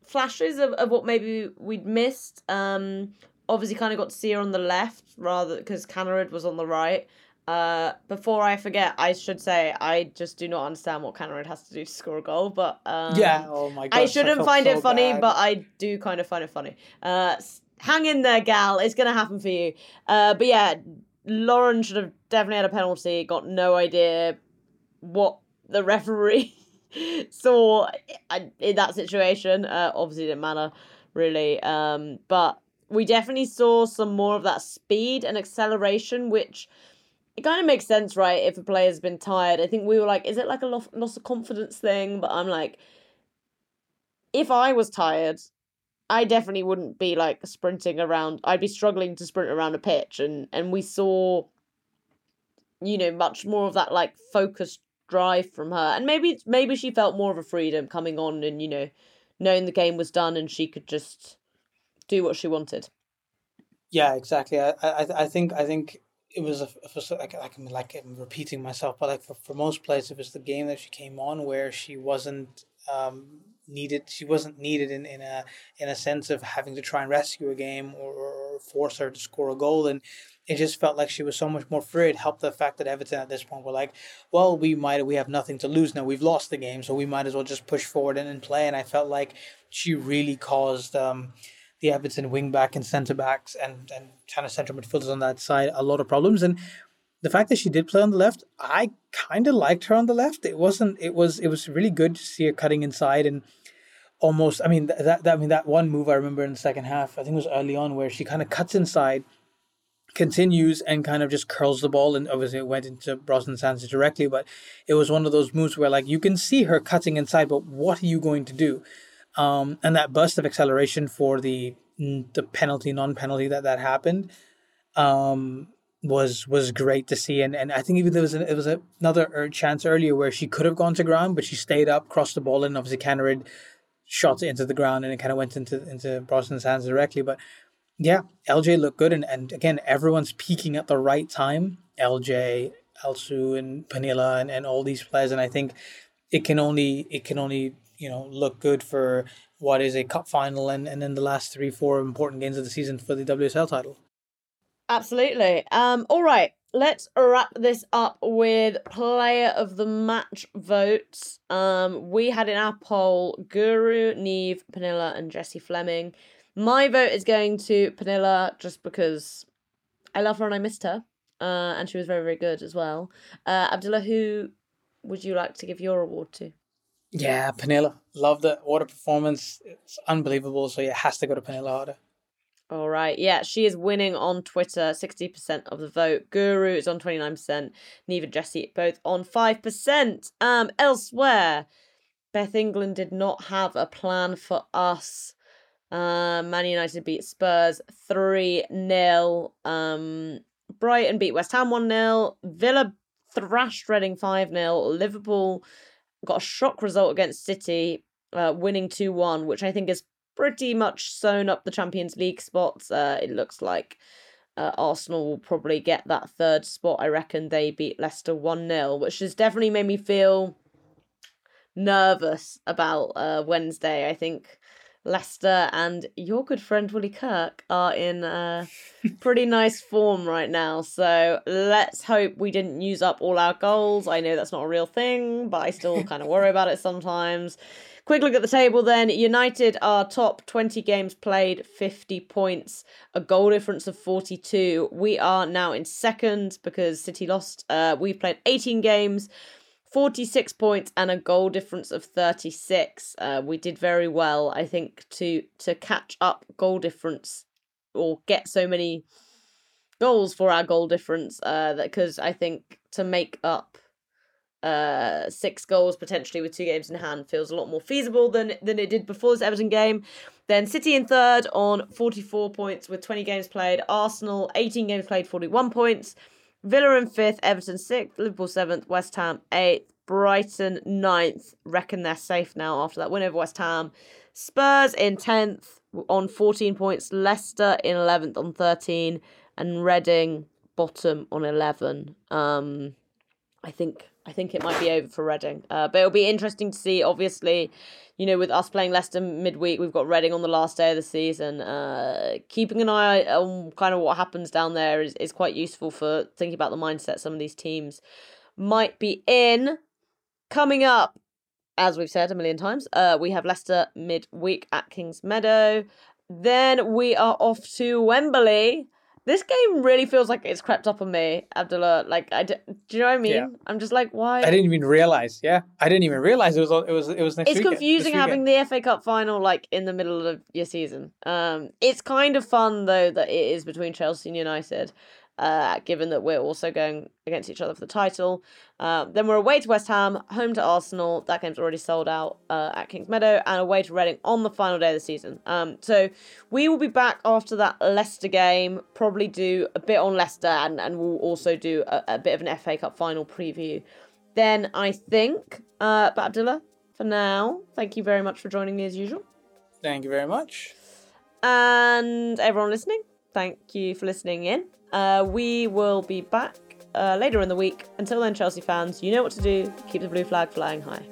flashes of, of what maybe we'd missed. Um, obviously, kind of got to see her on the left rather because Kaneryd was on the right. Uh, before I forget, I should say I just do not understand what Kaneryd has to do to score a goal. But um, yeah, oh my god, I shouldn't I find so it funny, bad. but I do kind of find it funny. Uh, hang in there, gal. It's gonna happen for you. Uh, but yeah, Lauren should have definitely had a penalty. Got no idea what the referee saw in that situation. Uh, obviously, didn't matter really. Um, but we definitely saw some more of that speed and acceleration, which it kind of makes sense, right? If a player's been tired, I think we were like, is it like a loss, loss of confidence thing? But I'm like, if I was tired, I definitely wouldn't be like sprinting around. I'd be struggling to sprint around a pitch, and and we saw, you know, much more of that like focused drive from her and maybe maybe she felt more of a freedom coming on and you know knowing the game was done and she could just do what she wanted yeah exactly i i, I think i think it was a, for, like, like I'm like I'm repeating myself, but like for, for most players, it was the game that she came on where she wasn't um, needed. She wasn't needed in, in a in a sense of having to try and rescue a game or, or force her to score a goal. And it just felt like she was so much more free. It helped the fact that Everton at this point were like, well, we might we have nothing to lose now. We've lost the game, so we might as well just push forward and, and play. And I felt like she really caused um, the Everton wing back and centre backs and and kind of central midfielders on that side a lot of problems. And the fact that she did play on the left, I kind of liked her on the left. It wasn't. It was. It was really good to see her cutting inside and almost. I mean that. that I mean that one move I remember in the second half. I think it was early on where she kind of cuts inside continues and kind of just curls the ball and obviously it went into Brosnan Sanchez directly, but it was one of those moves where like you can see her cutting inside, but what are you going to do? Um, and that burst of acceleration for the the penalty, non-penalty that that happened, um, was was great to see. And and I think even there was it was another chance earlier where she could have gone to ground, but she stayed up, crossed the ball, and obviously Kaneryd shot it into the ground and it kind of went into into Brosnan's hands directly. But yeah, LJ looked good, and, and again, everyone's peaking at the right time. LJ, Alsu, and Pernille, and, and all these players, and I think it can only it can only you know look good for what is a cup final and and then the last three four important games of the season for the WSL title. Absolutely. Um. All right. Let's wrap this up with player of the match votes. Um, we had in our poll Guro, Niamh, Pernille, and Jessie Fleming. My vote is going to Pernille just because I love her and I missed her. Uh, and she was very, very good as well. Uh, Abdullah, who would you like to give your award to? Yeah, Pernille. Love the water performance. It's unbelievable. So it has to go to Pernille Harder. All right. Yeah, she is winning on Twitter, 60% of the vote. Guro is on 29%. Neither Jesse both on 5%. Um, elsewhere, Beth England did not have a plan for us. Uh, Man United beat Spurs 3 0. Um, Brighton beat West Ham 1 0. Villa thrashed Reading 5 0. Liverpool got a shock result against City, uh, winning 2 1, which I think is pretty much sewn up the Champions League spots. Uh, it looks like uh, Arsenal will probably get that third spot. I reckon they beat Leicester 1 0, which has definitely made me feel nervous about uh, Wednesday. I think Leicester and your good friend Willie Kirk are in uh, pretty nice form right now. So let's hope we didn't use up all our goals. I know that's not a real thing, but I still kind of worry about it sometimes. Quick look at the table then. United are top 20 games played, 50 points, a goal difference of 42. We are now in second because City lost. Uh, we've played 18 games. 46 points and a goal difference of 36. Uh, we did very well, I think, to to catch up goal difference or get so many goals for our goal difference. Uh, that because I think to make up uh six goals potentially with two games in hand feels a lot more feasible than than it did before this Everton game. Then City in third on 44 points with 20 games played. Arsenal 18 games played, 41 points. Villa in fifth, Everton sixth, Liverpool seventh, West Ham eighth, Brighton ninth. Reckon they're safe now after that win over West Ham. Spurs in tenth on 14 points, Leicester in 11th on 13, and Reading bottom on 11. Um, I think I think it might be over for Reading. Uh, but it'll be interesting to see. Obviously, you know, with us playing Leicester midweek, we've got Reading on the last day of the season. Uh, keeping an eye on kind of what happens down there is, is quite useful for thinking about the mindset some of these teams might be in. Coming up, as we've said a million times, uh, we have Leicester midweek at Kings Meadow. Then we are off to Wembley this game really feels like it's crept up on me, Abdullah. Like, I do, do you know what I mean? Yeah. I'm just like, why? I didn't even realize. Yeah, I didn't even realize it was. It was. It was next. It's weekend, confusing having the FA Cup final like in the middle of your season. Um, it's kind of fun though that it is between Chelsea and United uh, given that we're also going against each other for the title. Uh, then we're away to West Ham, home to Arsenal. That game's already sold out uh, at Kings Meadow, and away to Reading on the final day of the season. Um, so we will be back after that Leicester game. Probably do a bit on Leicester, and, and we'll also do a, a bit of an FA Cup final preview. Then I think, uh, but Abdullah, for now, thank you very much for joining me as usual. Thank you very much. And everyone listening, thank you for listening in. Uh, we will be back uh, later in the week. Until then, Chelsea fans, you know what to do. Keep the blue flag flying high.